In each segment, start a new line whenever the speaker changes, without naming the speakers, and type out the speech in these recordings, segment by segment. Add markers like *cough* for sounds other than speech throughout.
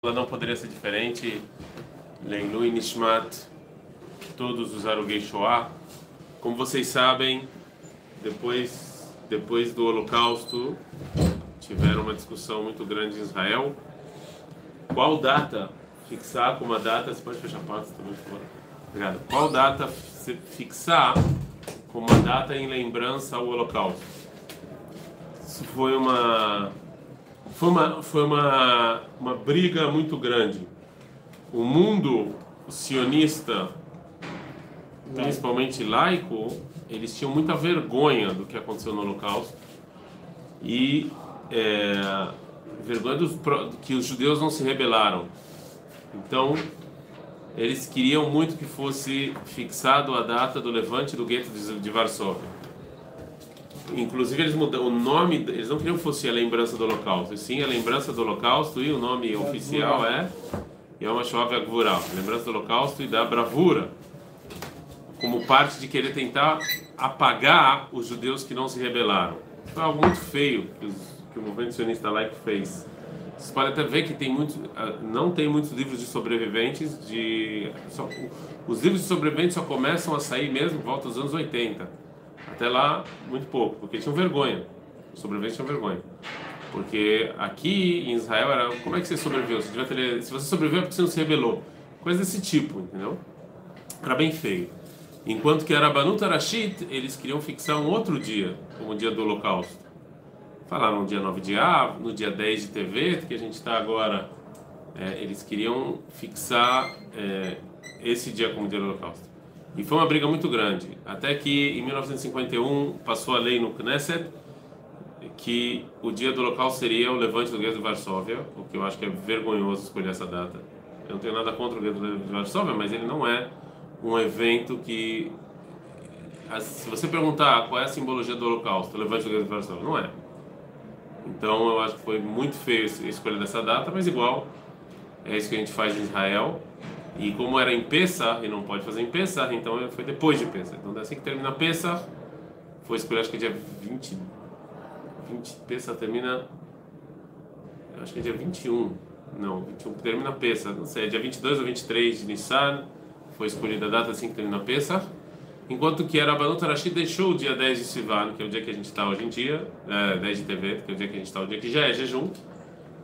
ela não poderia ser diferente. Leilu Nishmat, todos os Arugei Shoah. Como vocês sabem, depois, depois do Holocausto, tiveram uma discussão muito grande em Israel. Qual data fixar como a data? Você pode fechar a porta também, por favor? Obrigado. Qual data fixar como a data em lembrança ao Holocausto? Isso foi uma foi uma, foi uma, uma briga muito grande. O mundo sionista, principalmente laico, eles tinham muita vergonha do que aconteceu no Holocausto e é, vergonha dos, que os judeus não se rebelaram. Então, eles queriam muito que fosse fixado a data do levante do gueto de Varsóvia. Inclusive eles mudam o nome, eles não queriam que fosse a lembrança do Holocausto, sim a lembrança do Holocausto e o nome oficial é Yom HaShoah Gvura, lembrança do Holocausto e da bravura, como parte de querer tentar apagar os judeus que não se rebelaram. Foi algo muito feio que, os, que o movimento sionista laico fez. Vocês podem até ver que tem muito, ah, não tem muitos livros de sobreviventes de só, os livros de sobreviventes só começam a sair mesmo volta dos anos 80 até lá, muito pouco, porque tinham vergonha. Os sobreviventes tinham vergonha. Porque aqui em Israel era como é que você sobreviveu? Você ter, se você sobreviveu é porque você não se rebelou. Coisa desse tipo, entendeu? Era bem feio. Enquanto que era Banut Arashit, eles queriam fixar um outro dia, como o dia do Holocausto. Falaram no dia 9 de Av, no dia 10 de TV, que a gente está agora. É, eles queriam fixar é, esse dia como dia do Holocausto. E foi uma briga muito grande. Até que em 1951 passou a lei no Knesset que o dia do local seria o levante do gueto de Varsóvia, o que eu acho que é vergonhoso escolher essa data. Eu não tenho nada contra o gueto de Varsóvia, mas ele não é um evento que. Se você perguntar qual é a simbologia do Holocausto, o levante do gueto de Varsóvia, não é. Então eu acho que foi muito feio a escolha dessa data, mas igual é isso que a gente faz em Israel. E como era em Pesach, e não pode fazer em Pesach, então foi depois de Pesach. Então, assim que termina Pesach, foi escolher, acho que é dia 20. 20 Pesach termina. Acho que é dia 21. Não, 21 termina Pesach. Não sei, é dia 22 ou 23 de Nissan. Foi escolhida a data assim que termina Pesach. Enquanto que a Banut Rashid deixou o dia 10 de Sivan, que é o dia que a gente está hoje em dia, é, 10 de TV, que é o dia que a gente está, o dia que já é jejum,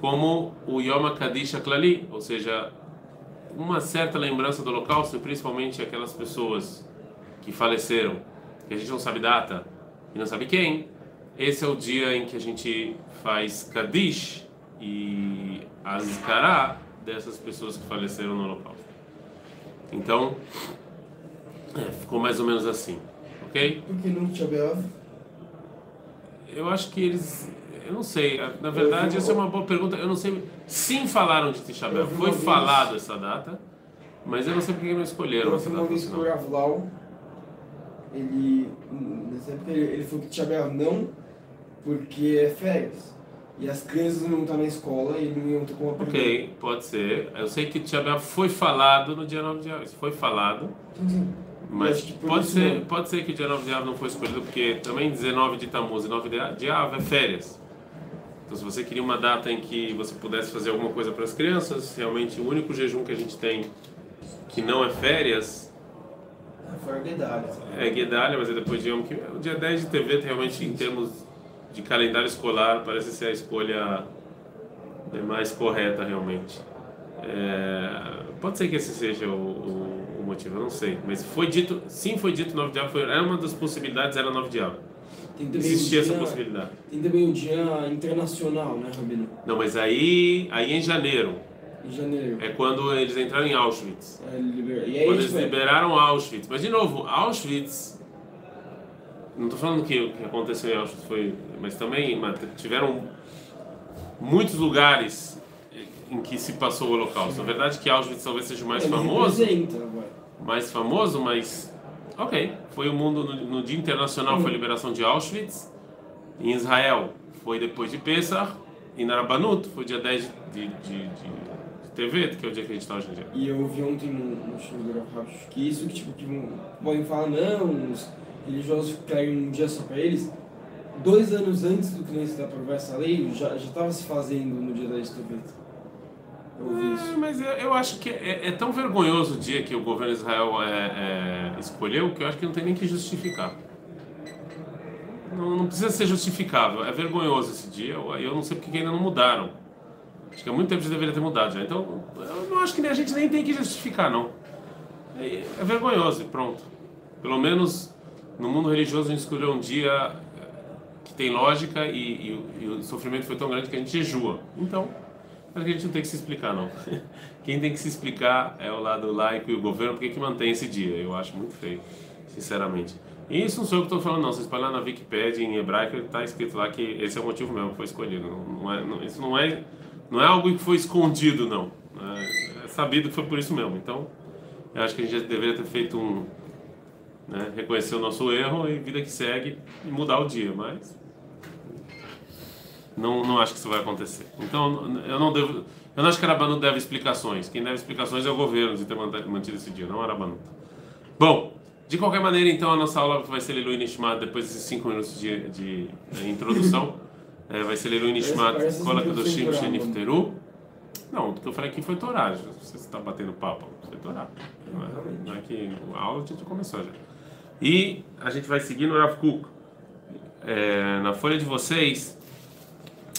como o Yom Kadisha Klali, ou seja, uma certa lembrança do Holocausto, principalmente aquelas pessoas que faleceram, que a gente não sabe data e não sabe quem, esse é o dia em que a gente faz Kadish e Azkará dessas pessoas que faleceram no Holocausto. Então, é, ficou mais ou menos assim, ok?
Por que não Tchabeav?
Eu acho que eles eu não sei. Na verdade, essa é uma boa pergunta. Eu não sei. Sim, falaram de Tisha B'Av. Foi falado essa data, mas eu não sei porque não escolheram essa data.
Uma vez que o Ravlau, ele, nessa época, ele, ele falou que Tisha B'Av não, porque é férias. E as crianças não estão na escola e não iam ter como aprender.
Ok, pode ser. Eu sei que Tisha B'Av foi falado no dia 9 de abril. Foi falado.
Sim.
Mas pode ser, pode ser que dia 9 de Av não foi escolhido, porque também 19 de Tammuz e 9 de Av é férias. Então, se você queria uma data em que você pudesse fazer alguma coisa para as crianças, realmente o único jejum que a gente tem que não é férias.
Foi Guedalha.
É Guedalha, mas é depois de Yom Kippur. O dia 10 de TV, realmente, em termos de calendário escolar, parece ser a escolha mais correta, realmente. É, pode ser que esse seja o, o, o, motivo, eu não sei. Mas foi dito, sim, foi dito 9 de Foi, era uma das possibilidades, era 9 de Av. Existia essa possibilidade.
Tem também o dia internacional, né, Rabino?
Não, mas aí, aí em janeiro.
Em janeiro.
É quando eles entraram em Auschwitz.
É, aí,
quando eles liberaram Auschwitz. Mas, de novo, Auschwitz. Não estou falando que o que aconteceu em Auschwitz foi. Mas também tiveram muitos lugares em que se passou o Holocausto. Na verdade, que Auschwitz talvez seja o mais
Ele
famoso.
Representa,
mais famoso, mas Ok, foi o mundo no, no Dia Internacional foi a liberação de Auschwitz. Em Israel foi depois de Pesach. E na Rabanut foi dia 10 de, de, de, de TV, que é o dia que a gente está hoje em dia.
E eu ouvi ontem no, no show do que isso que tipo que podem falar não, os religiosos querem um dia só para eles. Dois anos antes do que nós aprovar essa lei, já estava se fazendo no dia 10 de TV.
É, mas eu, eu, acho que é, é, tão vergonhoso o dia que o governo de Israel é, é, escolheu que eu acho que não tem nem que justificar. Não, não precisa ser justificável. É vergonhoso esse dia. Eu, eu não sei porque ainda não mudaram. Acho que há muito tempo já deveria ter mudado já. Então, eu não acho que a gente nem tem que justificar, não. É, é vergonhoso e pronto. Pelo menos no mundo religioso a gente escolheu um dia que tem lógica e, e, e o sofrimento foi tão grande que a gente jejua. Então, acho que a gente não tem que se explicar, não. *laughs* Quem tem que se explicar é o lado laico e o governo, porque que mantém esse dia. Eu acho muito feio, sinceramente. E isso não sou eu que estou falando, não. Vocês podem lá na Wikipedia, em hebraico, está escrito lá que esse é o motivo mesmo que foi escolhido. Não é, não, isso não é, não é algo que foi escondido, não. É, é sabido que foi por isso mesmo. Então, eu acho que a gente deveria ter feito um. Né, reconhecer o nosso erro e vida que segue e mudar o dia, mas não, não acho que isso vai acontecer. Então, eu não devo. Eu não acho que a Arabanuta deve explicações. Quem deve explicações é o governo de ter mantido esse dia, não a Arabanuta. Bom, de qualquer maneira, então, a nossa aula vai ser Leilu Nishmat depois desses 5 minutos de, de, de introdução. *laughs* é, vai ser Leilu Nishmat Kola Kadoshim Shenifteru. Não, o que eu falei aqui foi Torá. Você está batendo papo. Foi Torá. Não é, não é que a aula gente começou já. E a gente vai seguir no Rav Kuk. É, na folha de vocês,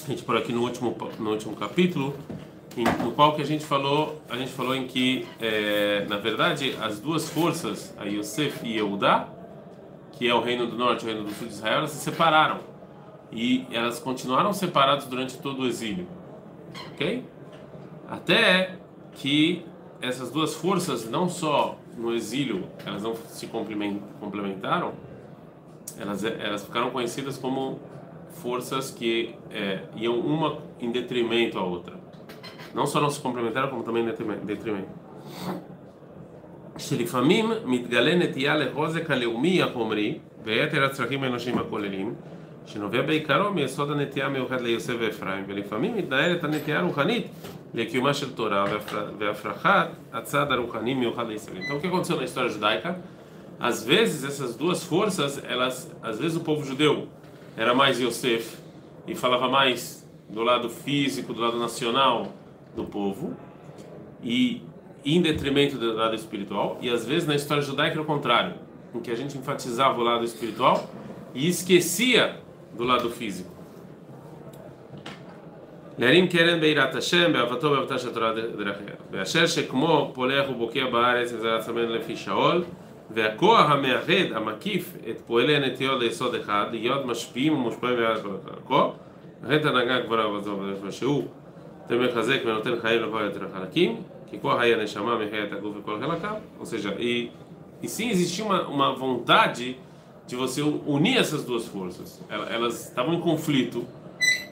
a gente por aqui no último no último capítulo, em, no qual que a gente falou, a gente falou em que é, na verdade as duas forças, a Yosef e Eudá, que é o reino do norte e o reino do sul de Israel, elas se separaram e elas continuaram separadas durante todo o exílio, ok? Até que essas duas forças não só no exílio elas não se complementaram, elas elas ficaram conhecidas como forças que é, iam uma em detrimento à outra. Não só não se complementaram, como também em detrimento. שלפעמים מתגלה נטייה לחוזק הלאומי החומרי ויתר הצרכים האנושיים הכוללים שנובע בעיקרו מיסוד הנטייה המיוחד ליוסף ואפרים ולפעמים מתנהלת הנטייה הרוחנית לקיומה של תורה והפרחת הצד הרוחני מיוחד לישראל. Então o que aconteceu na história judaica? Às vezes essas duas forças, elas, às vezes o povo judeu era mais Yosef e falava mais do lado físico, do lado nacional do povo e em detrimento do lado espiritual. E às vezes na história judaica era o contrário, em que a gente enfatizava o lado espiritual e esquecia do lado físico. להרים קרן ביראת השם, באהבתו ובאהבתה של תורה דרכיה. ואשר שכמו פולח ובוקע בארץ, וזה עצמנו לפי שאול, והכוח המאחד, המקיף את פועלי הנטיות ליסוד אחד, להיות משפיעים ומושפעים ביד הכוח, לכן הנהגה גבוהה וזו שהוא אתם מחזק ונותן חיים לכל יותר החלקים, כי כוח היה נשמה מחיה את הגוף וכל חלקיו, ou seja, e, e sim existia uma, uma vontade de você unir essas duas forças. Elas estavam em conflito.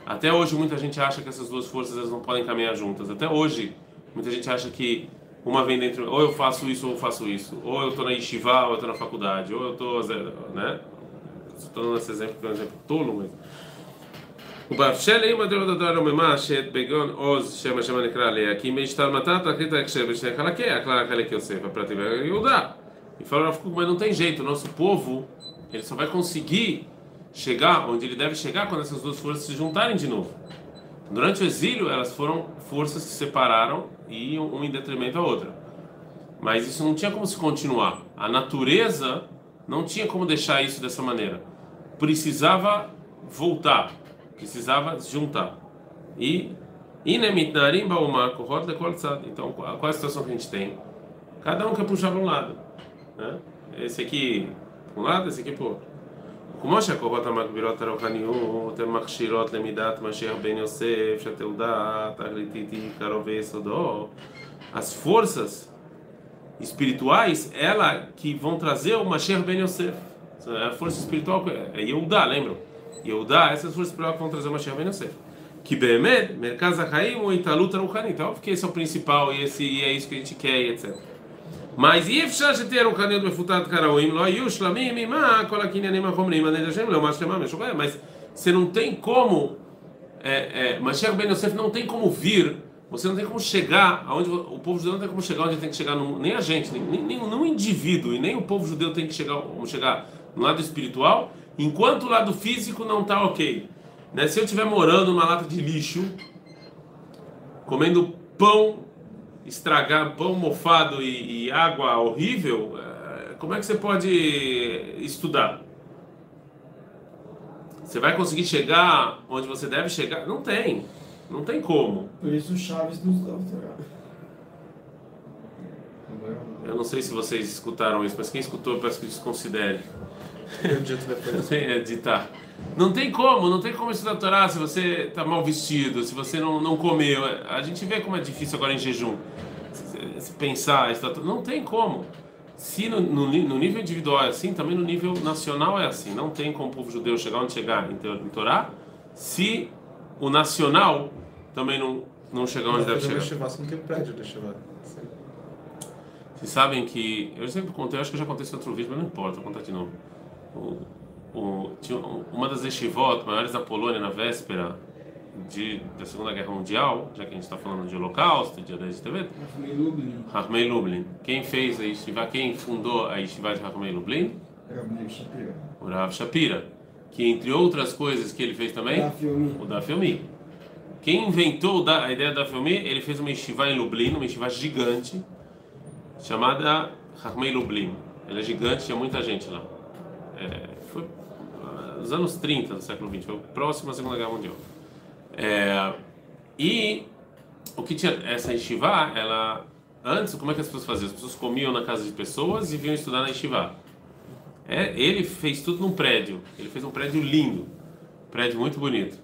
Até hoje muita gente acha que essas duas forças elas não podem caminhar juntas. Até hoje muita gente acha que uma vem dentro, ou eu faço isso ou eu faço isso, ou eu estou na yeshiva ou eu estou na faculdade, ou eu estou, né? Estou dando esse exemplo, que é um exemplo tolo, mas... ובאפשר לאמא דרך הדבר רוממה שאת בגון עוז שם השם הנקרא עליה כי מהשתלמתה תכלית ההקשר בשני חלקיה, כלל חלק יוסף, הפרטי ויהודה. E falou Rav mas não tem jeito, o nosso povo, ele só vai conseguir chegar onde ele deve chegar quando essas duas forças se juntarem de novo. Durante o exílio, elas foram forças que se separaram e uma em detrimento à outra. Mas isso não tinha como se continuar. A natureza não tinha como deixar isso dessa maneira. Precisava voltar, precisava juntar. E então, qual é a situação que a gente tem? Cada um quer puxar para um lado. Né? Esse aqui para um lado, esse aqui para o outro. כמו שהכוחות המגבירות הרוחניות הן מכשירות למידת משיח בן יוסף, שהתעודה התכליתית היא עיקרו ויסודו, as forças espirituais, ela que vão trazer o Mashiach Ben Yosef. A força espiritual é Yehudá, lembram? Yehudá, essas forças espirituais que vão trazer o Mashiach Ben Yosef. Que Behemet, Merkaz HaChaim, o Italut Ruchani. Então, porque esse é o principal e, esse, e é isso que a gente quer, etc. Mas Ifshah ter um canil mefutado karaoim, lo yushlamim, imá, kolakinim, ahomrim, anedashem, lo mashemam, mas você não tem como, é, é, Mashiach Ben Yosef não tem como vir, você não tem como chegar aonde o povo judeu não tem como chegar onde tem que chegar, nem a gente, nem, nem, nem um indivíduo e nem o povo judeu tem que chegar, chegar no lado espiritual, enquanto o lado físico não está ok. Né? Se eu estiver morando numa lata de lixo, comendo pão estragar, pão mofado e, e água horrível, é, como é que você pode estudar? Você vai conseguir chegar onde você deve chegar? Não tem. Não tem como.
Por isso o Chaves nos dá
Eu não sei se vocês escutaram isso, mas quem escutou, eu peço que desconsidere.
Eu dito depois.
é, ditar. Não tem como, não tem como estudar a Torá se você está mal vestido, se você não, não comeu. A gente vê como é difícil agora em jejum. Se, pensar, estudar, não tem como. Se no, no, no, nível individual é assim, também no nível nacional é assim. Não tem como o povo judeu chegar onde chegar em, em Torá, se o nacional também não, não chegar onde deve chegar.
Você não tem prédio de Shiva.
Vocês sabem que. Eu sempre contei, acho que eu já contei isso em outro vídeo, mas não importa, vou contar de novo. O, uma das yeshivot maiores da Polônia na véspera de, da Segunda Guerra Mundial, já que a gente está falando de Holocausto, dia 10 de TV.
Rahmei Lublin.
Quem fez a yeshiva, quem fundou a yeshiva de Rahmei Lublin? O Rav Shapira. Que entre outras coisas que ele fez também, o da Filmi. Quem inventou a ideia da Filmi, ele fez uma yeshiva em Lublin, uma yeshiva gigante, chamada Rahmei Lublin. Ela é gigante, tinha muita gente lá. É, foi ah, nos anos 30 do século XX, foi próximo à Segunda Guerra Mundial. É, e o que tinha essa yeshiva, ela antes como é que as pessoas faziam? As pessoas comiam na casa de pessoas e vinham estudar na yeshiva. É, ele fez tudo num prédio. Ele fez um prédio lindo, um prédio muito bonito.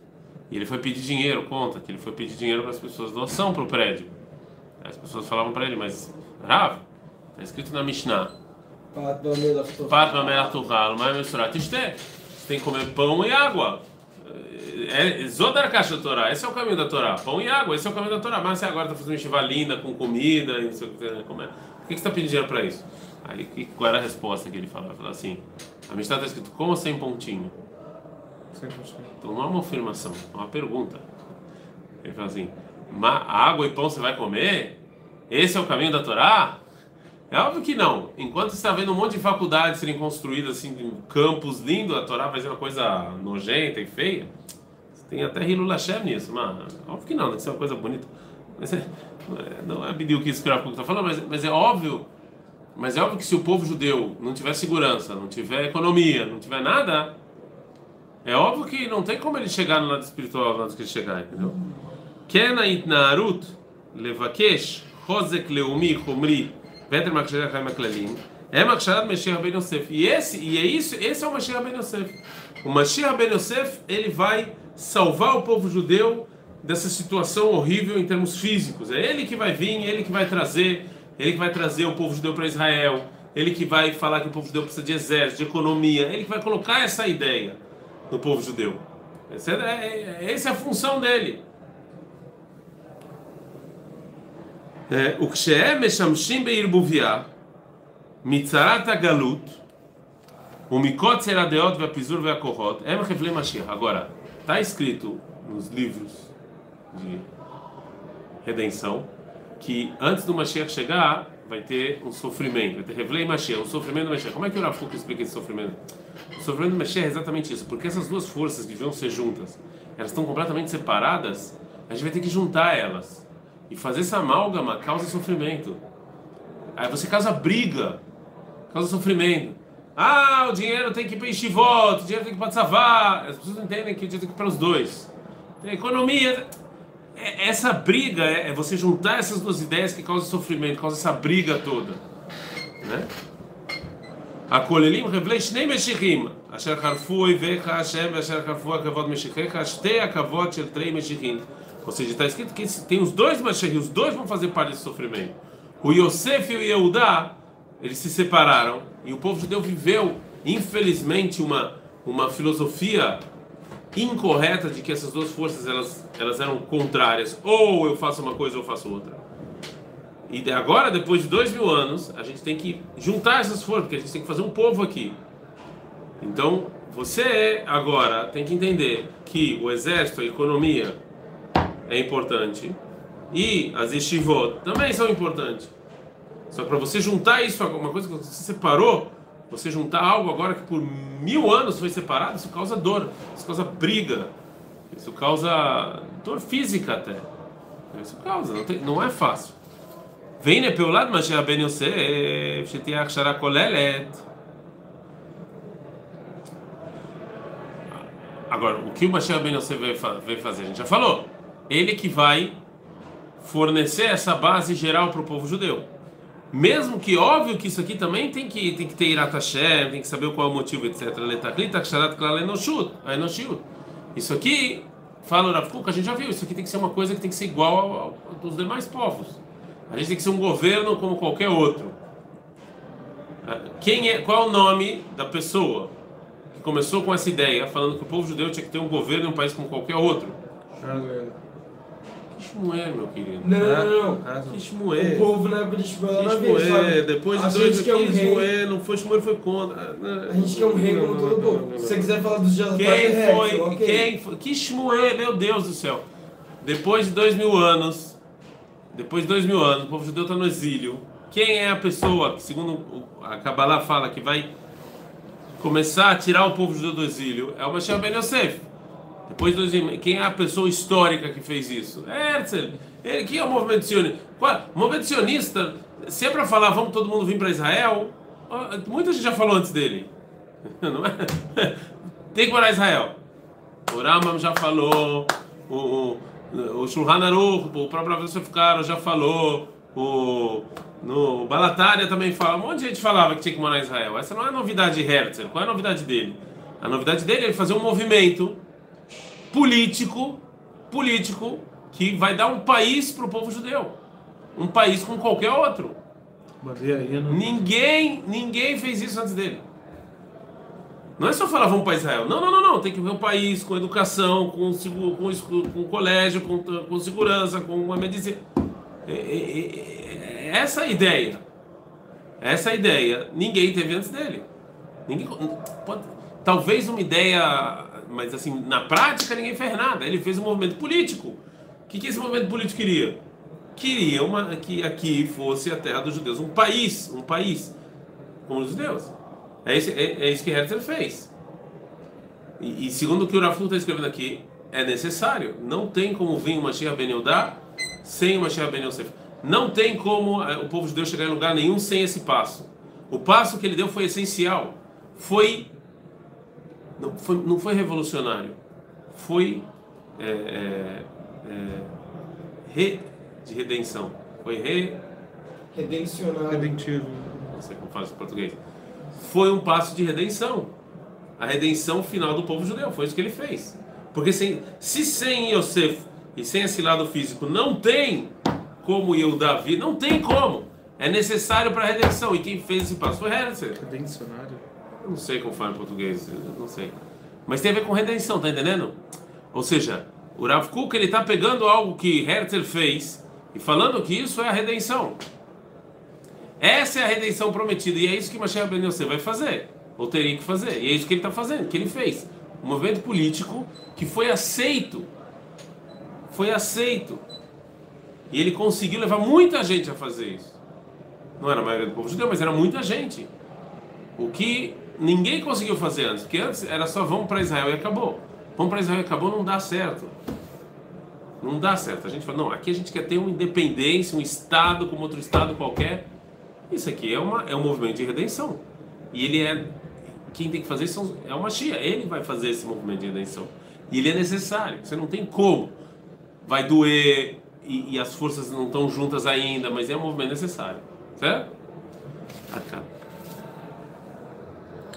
E ele foi pedir dinheiro, conta que ele foi pedir dinheiro para as pessoas, doação para o prédio. As pessoas falavam para ele, mas Rav, está escrito na Mishnah,
Pat Bamela
Tuchal, Mai Mesurat Ishte. Você tem que comer pão e água. É, Zodar Caixa Torá, esse é o caminho da Torá. Pão e água, esse é o caminho da Torá. Mas você agora está fazendo uma chiva linda com comida e não sei o que. Como é? Por que você está pedindo dinheiro para isso? Aí qual era a resposta que ele falava? Ele falava assim: a Mishnah está escrito com ou sem pontinho?
Acho que-
Então não é uma afirmação, é uma pergunta. Ele fala assim: "Ma- água e pão você vai comer? Esse é o caminho da Torá? É óbvio que não. Enquanto está vendo um monte de faculdades serem construídas assim, campos lindos, a Torá uma coisa nojenta e feia. Tem até Hilul Hashem nisso, mas óbvio que não, tem que ser uma coisa bonita. Mas é, não é Bidil que escreve o que está falando, mas, mas é óbvio. Mas é óbvio que se o povo judeu não tiver segurança, não tiver economia, não tiver nada, é óbvio que não tem como ele chegar no lado espiritual antes que ele chegar, entendeu? Kena levakesh chozek leumi chumri veter maksharat chaim aklalim é maksharat Mashiach ben Yosef. E esse, e é isso, esse é o Mashiach ben Yosef. O Mashiach ben Yosef, ele vai salvar o povo judeu dessa situação horrível em termos físicos. É ele que vai vir, ele que vai trazer, ele que vai trazer o povo judeu para Israel. Ele que vai falar que o povo judeu precisa de exército, de economia. Ele que vai colocar essa ideia no povo judeu. Essa é- essa é a função dele. Eh, o Ksheem Meshamshim Beirbuviah, Mitzarat Agalut, o Mikot Seradeot Vapizur Vakohot, Em Hevle Mashiach. Agora, está escrito nos livros de redenção que antes do Mashiach chegar, vai ter um sofrimento, vai ter Hevlei Mashiach, O sofrimento do Mashiach. Como é que o Rafuca explica esse sofrimento? O sofrimento do Mashiach é exatamente isso, porque essas duas forças que vão ser juntas, elas estão completamente separadas, a gente vai ter que juntar elas. E fazer essa amálgama causa sofrimento. Aí você causa briga, causa sofrimento. Ah, o dinheiro tem que ir para Ishivot, o dinheiro tem que ir para Tzavá. As pessoas não entendem que o dinheiro tem que ir para os dois. Tem economia. É- Essa briga é é você juntar essas duas ideias que causam sofrimento, causa essa briga toda. Né? הכוללים חבלי שני משיחים, אשר חרפו אויביך השם ואשר חרפו הכבוד משיחיך, שתי הכבוד של תרי משיחים. Ou seja, está escrito que tem os dois Mashiach, os dois vão fazer parte desse sofrimento. O Yosef e o Yehudá, eles se separaram e o povo judeu viveu, infelizmente, uma, uma filosofia incorreta de que essas duas forças elas, elas eram contrárias. Ou eu faço uma coisa ou eu faço outra. E agora, depois de dois mil anos, a gente tem que juntar essas forças, porque a gente tem que fazer um povo aqui. Então, você agora tem que entender que o exército, a economia é importante. E as estivot também são importantes. Só que para você juntar isso alguma coisa que você separou, você juntar algo agora que por mil anos foi separado, isso causa dor, isso causa briga, isso causa dor física até. Isso causa, não, tem, não é fácil. Vem né pelo lado, mas Ben Yosef, Shetiach Sharakolelet. Agora, o que o Mashiach Ben Yosef veio fazer? A gente já falou. Ele que vai fornecer essa base geral para o povo judeu. Mesmo que, óbvio que isso aqui também tem que, tem que ter Irat tem que saber qual é o motivo, etc. Isso aqui, fala o a gente já viu, isso aqui tem que ser uma coisa que tem que ser igual ao, ao, aos demais povos. A gente tem que ser um governo como qualquer outro. Quem é, qual é o nome da pessoa que começou com essa ideia, falando que o povo judeu tinha que ter um governo em um país como qualquer outro? Shmuel, meu querido.
Não, não, não.
Shmuel.
O povo na época de Shmuel era
Shmuel. Depois de dois
que é um
Shmuel, não foi Shmuel, foi contra.
A gente quer um rei como todo povo. Se você quiser falar dos dias
Quem foi? Okay. Quem foi? Meu Deus do céu. Depois de dois mil anos, depois de dois mil anos, o povo judeu está no exílio. Quem é a pessoa que, segundo a Kabbalah fala, que vai começar a tirar o povo judeu do exílio? É o Mashiach Ben Yosef. Depois quem é a pessoa histórica que fez isso? É Herzl. Ele que é o movimento sionista. O movimento sionista, se é para falar vamos todo mundo vir para Israel, muita gente já falou antes dele. *laughs* É? *laughs* Tem que morar em Israel. O Rambam já falou, o, o, o Shulchan Aruch, o próprio Yosef Karo já falou, o no Balatária também fala, um monte de gente falava que tinha que morar em Israel. Essa não é a novidade de Herzl. Qual é a novidade dele? A novidade dele é ele fazer um movimento político, político que vai dar um país para o povo judeu, um país como qualquer outro.
Não...
Ninguém, ninguém fez isso antes dele. Não é só falar vamos para Israel. Não, não, não, não. Tem que ver um país com educação, com, com, com colégio, com, com segurança, com uma medicina. Essa é a ideia. Essa é a ideia. Ninguém teve antes dele. Ninguém, pode, talvez uma ideia mas assim, na prática ninguém fez nada. Ele fez um movimento político. O que, que esse movimento político queria? Queria uma, que aqui fosse a terra dos judeus, um país, um país com os judeus. É, esse, é, é isso que Herzl fez. E, e, segundo o que o Rafu está escrevendo aqui, é necessário. Não tem como vir uma Mashiach Ben Yodá sem uma Mashiach Ben Yosef. Não tem como eh, o povo judeu chegar em lugar nenhum sem esse passo. O passo que ele deu foi essencial. Foi não foi, não foi revolucionário, foi é, é, é, re, de redenção, foi re,
redencionário,
redentivo,
não sei como fala isso em português, foi um passo de redenção, a redenção final do povo judeu, foi isso que ele fez, porque sem, se sem Yosef e sem esse lado físico não tem como o Davi, não tem como, é necessário para a redenção, e quem fez esse passo foi Herzl.
Redencionário.
Eu não sei como fala em português, não sei. Mas tem a ver com redenção, tá entendendo? Ou seja, o Rav Kuk ele tá pegando algo que Herzl fez e falando que isso é a redenção. Essa é a redenção prometida e é isso que Mashiach Ben Yosef vai fazer, ou teria que fazer. E é isso que ele está fazendo, que ele fez. Um movimento político que foi aceito. Foi aceito. E ele conseguiu levar muita gente a fazer isso. Não era a maioria do povo judeu, mas era muita gente. O que ninguém conseguiu fazer antes, porque antes era só vamos para Israel e acabou. Vamos para Israel e acabou, não dá certo. Não dá certo. A gente fala, não, aqui a gente quer ter uma independência, um Estado como outro Estado qualquer. Isso aqui é, uma, é um movimento de redenção. E ele é. Quem tem que fazer isso é uma Shia. Ele vai fazer esse movimento de redenção. E ele é necessário. Você não tem como. Vai doer e, e as forças não estão juntas ainda, mas é um movimento necessário. Certo?